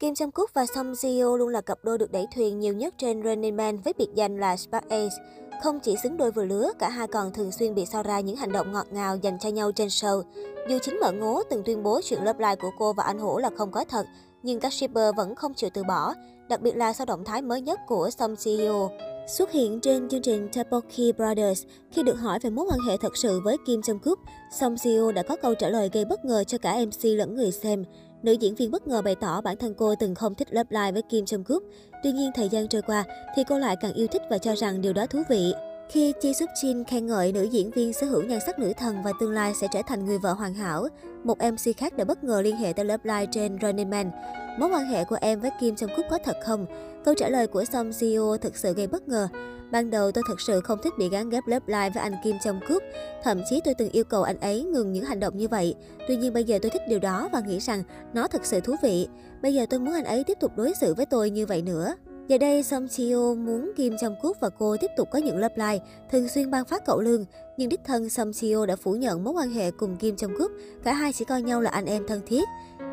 Kim Jong Kook và Song Ji-hyo luôn là cặp đôi được đẩy thuyền nhiều nhất trên Running Man với biệt danh là Spark Ace. Không chỉ xứng đôi vừa lứa, cả hai còn thường xuyên bị so ra những hành động ngọt ngào dành cho nhau trên show. Dù chính mợ ngố từng tuyên bố chuyện love life của cô và anh Hổ là không có thật, nhưng các shipper vẫn không chịu từ bỏ, đặc biệt là sau động thái mới nhất của Song Ji-hyo. Xuất hiện trên chương trình Tteokbokki Brothers, khi được hỏi về mối quan hệ thật sự với Kim Jong Kook, Song Ji-hyo đã có câu trả lời gây bất ngờ cho cả MC lẫn người xem. Nữ diễn viên bất ngờ bày tỏ bản thân cô từng không thích Love Live với Kim Jong Kook. Tuy nhiên, thời gian trôi qua thì cô lại càng yêu thích và cho rằng điều đó thú vị. Khi Chi Suk Jin khen ngợi nữ diễn viên sở hữu nhan sắc nữ thần và tương lai sẽ trở thành người vợ hoàn hảo, một MC khác đã bất ngờ liên hệ tới Love Live trên Running Man. Mối quan hệ của em với Kim trong Kook có thật không? Câu trả lời của Song CEO thực sự gây bất ngờ. Ban đầu tôi thật sự không thích bị gắn ghép Love Live với anh Kim trong Kook. Thậm chí tôi từng yêu cầu anh ấy ngừng những hành động như vậy. Tuy nhiên bây giờ tôi thích điều đó và nghĩ rằng nó thật sự thú vị. Bây giờ tôi muốn anh ấy tiếp tục đối xử với tôi như vậy nữa. Giờ đây, Song Chio muốn Kim Jong Kook và cô tiếp tục có những lớp live, thường xuyên ban phát cậu lương. Nhưng đích thân Song Chio đã phủ nhận mối quan hệ cùng Kim Jong Kook, cả hai chỉ coi nhau là anh em thân thiết.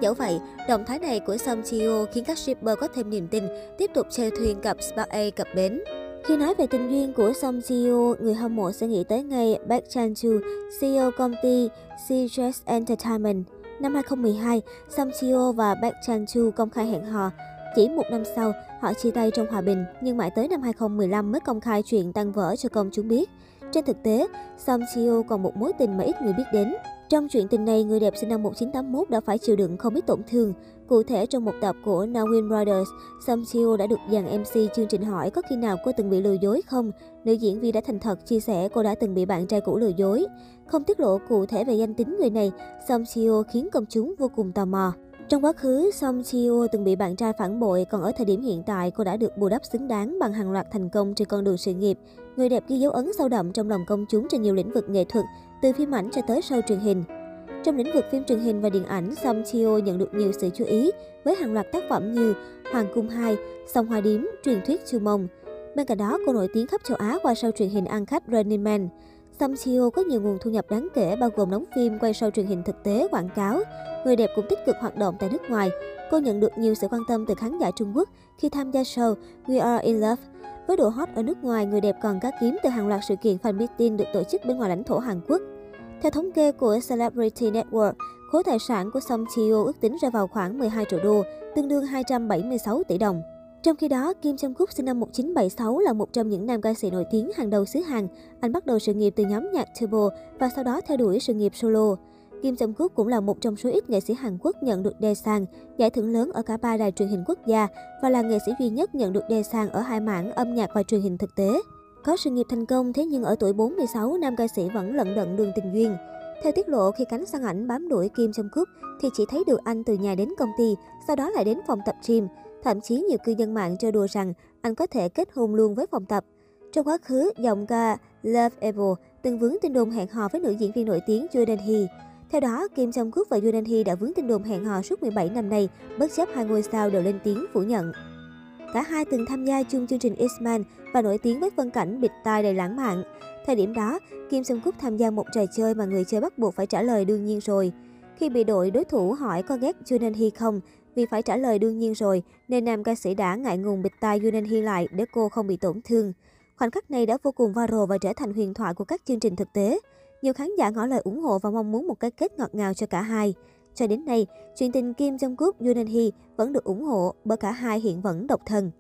Dẫu vậy, động thái này của Song Chio khiến các shipper có thêm niềm tin, tiếp tục treo thuyền cặp Spark A cặp bến. Khi nói về tình duyên của Song Ji-hyo, người hâm mộ sẽ nghĩ tới ngay Park Chan-chu, CEO công ty CJS Entertainment. Năm 2012, Song Ji-hyo và Park Chan-chu công khai hẹn hò. Chỉ một năm sau, họ chia tay trong hòa bình, nhưng mãi tới năm 2015 mới công khai chuyện tan vỡ cho công chúng biết. Trên thực tế, Song Ji-hyo còn một mối tình mà ít người biết đến. Trong chuyện tình này, người đẹp sinh năm 1981 đã phải chịu đựng không ít tổn thương. Cụ thể, trong một tập của Nawin Brothers, Song Chio đã được dàn MC chương trình hỏi có khi nào cô từng bị lừa dối không. Nữ diễn viên đã thành thật chia sẻ cô đã từng bị bạn trai cũ lừa dối. Không tiết lộ cụ thể về danh tính người này, Song Chio khiến công chúng vô cùng tò mò. Trong quá khứ, Song Chio từng bị bạn trai phản bội, còn ở thời điểm hiện tại, cô đã được bù đắp xứng đáng bằng hàng loạt thành công trên con đường sự nghiệp. Người đẹp ghi dấu ấn sâu đậm trong lòng công chúng trên nhiều lĩnh vực nghệ thuật, từ phim ảnh cho tới show truyền hình. Trong lĩnh vực phim truyền hình và điện ảnh, Song Chio nhận được nhiều sự chú ý với hàng loạt tác phẩm như Hoàng cung 2, Song Hoa Điếm, Truyền thuyết Chu Mông. Bên cạnh đó, cô nổi tiếng khắp châu Á qua show truyền hình ăn khách Running Man. Song Chio có nhiều nguồn thu nhập đáng kể bao gồm đóng phim, quay show truyền hình thực tế, quảng cáo. Người đẹp cũng tích cực hoạt động tại nước ngoài. Cô nhận được nhiều sự quan tâm từ khán giả Trung Quốc khi tham gia show We Are In Love. Với độ hot ở nước ngoài, người đẹp còn cá kiếm từ hàng loạt sự kiện fan meeting được tổ chức bên ngoài lãnh thổ Hàn Quốc. Theo thống kê của Celebrity Network, khối tài sản của Song Chiu ước tính ra vào khoảng 12 triệu đô, tương đương 276 tỷ đồng. Trong khi đó, Kim Jong Kook sinh năm 1976 là một trong những nam ca sĩ nổi tiếng hàng đầu xứ Hàn. Anh bắt đầu sự nghiệp từ nhóm nhạc Turbo và sau đó theo đuổi sự nghiệp solo. Kim Jong Kook cũng là một trong số ít nghệ sĩ Hàn Quốc nhận được Daesang, giải thưởng lớn ở cả ba đài truyền hình quốc gia và là nghệ sĩ duy nhất nhận được Daesang ở hai mảng âm nhạc và truyền hình thực tế. Có sự nghiệp thành công, thế nhưng ở tuổi 46, nam ca sĩ vẫn lận đận đường tình duyên. Theo tiết lộ, khi cánh săn ảnh bám đuổi Kim Jong Kook, thì chỉ thấy được anh từ nhà đến công ty, sau đó lại đến phòng tập gym. Thậm chí nhiều cư dân mạng trêu đùa rằng anh có thể kết hôn luôn với phòng tập. Trong quá khứ, giọng ca Love Evil từng vướng tin đồn hẹn hò với nữ diễn viên nổi tiếng Jordan Hee. Theo đó, Kim Jong Kook và Jordan Hee đã vướng tin đồn hẹn hò suốt 17 năm nay, bất chấp hai ngôi sao đều lên tiếng phủ nhận. Cả hai từng tham gia chung chương trình X-Men và nổi tiếng với phân cảnh bịt tai đầy lãng mạn. Thời điểm đó, Kim Jong Kook tham gia một trò chơi mà người chơi bắt buộc phải trả lời đương nhiên rồi. Khi bị đội đối thủ hỏi có ghét Jordan Hee không, vì phải trả lời đương nhiên rồi, nên nam ca sĩ đã ngại ngùng bịt tai Yunan Hi lại để cô không bị tổn thương. Khoảnh khắc này đã vô cùng viral và trở thành huyền thoại của các chương trình thực tế. Nhiều khán giả ngỏ lời ủng hộ và mong muốn một cái kết ngọt ngào cho cả hai. Cho đến nay, chuyện tình Kim Jong Kook Yoon Hee vẫn được ủng hộ bởi cả hai hiện vẫn độc thân.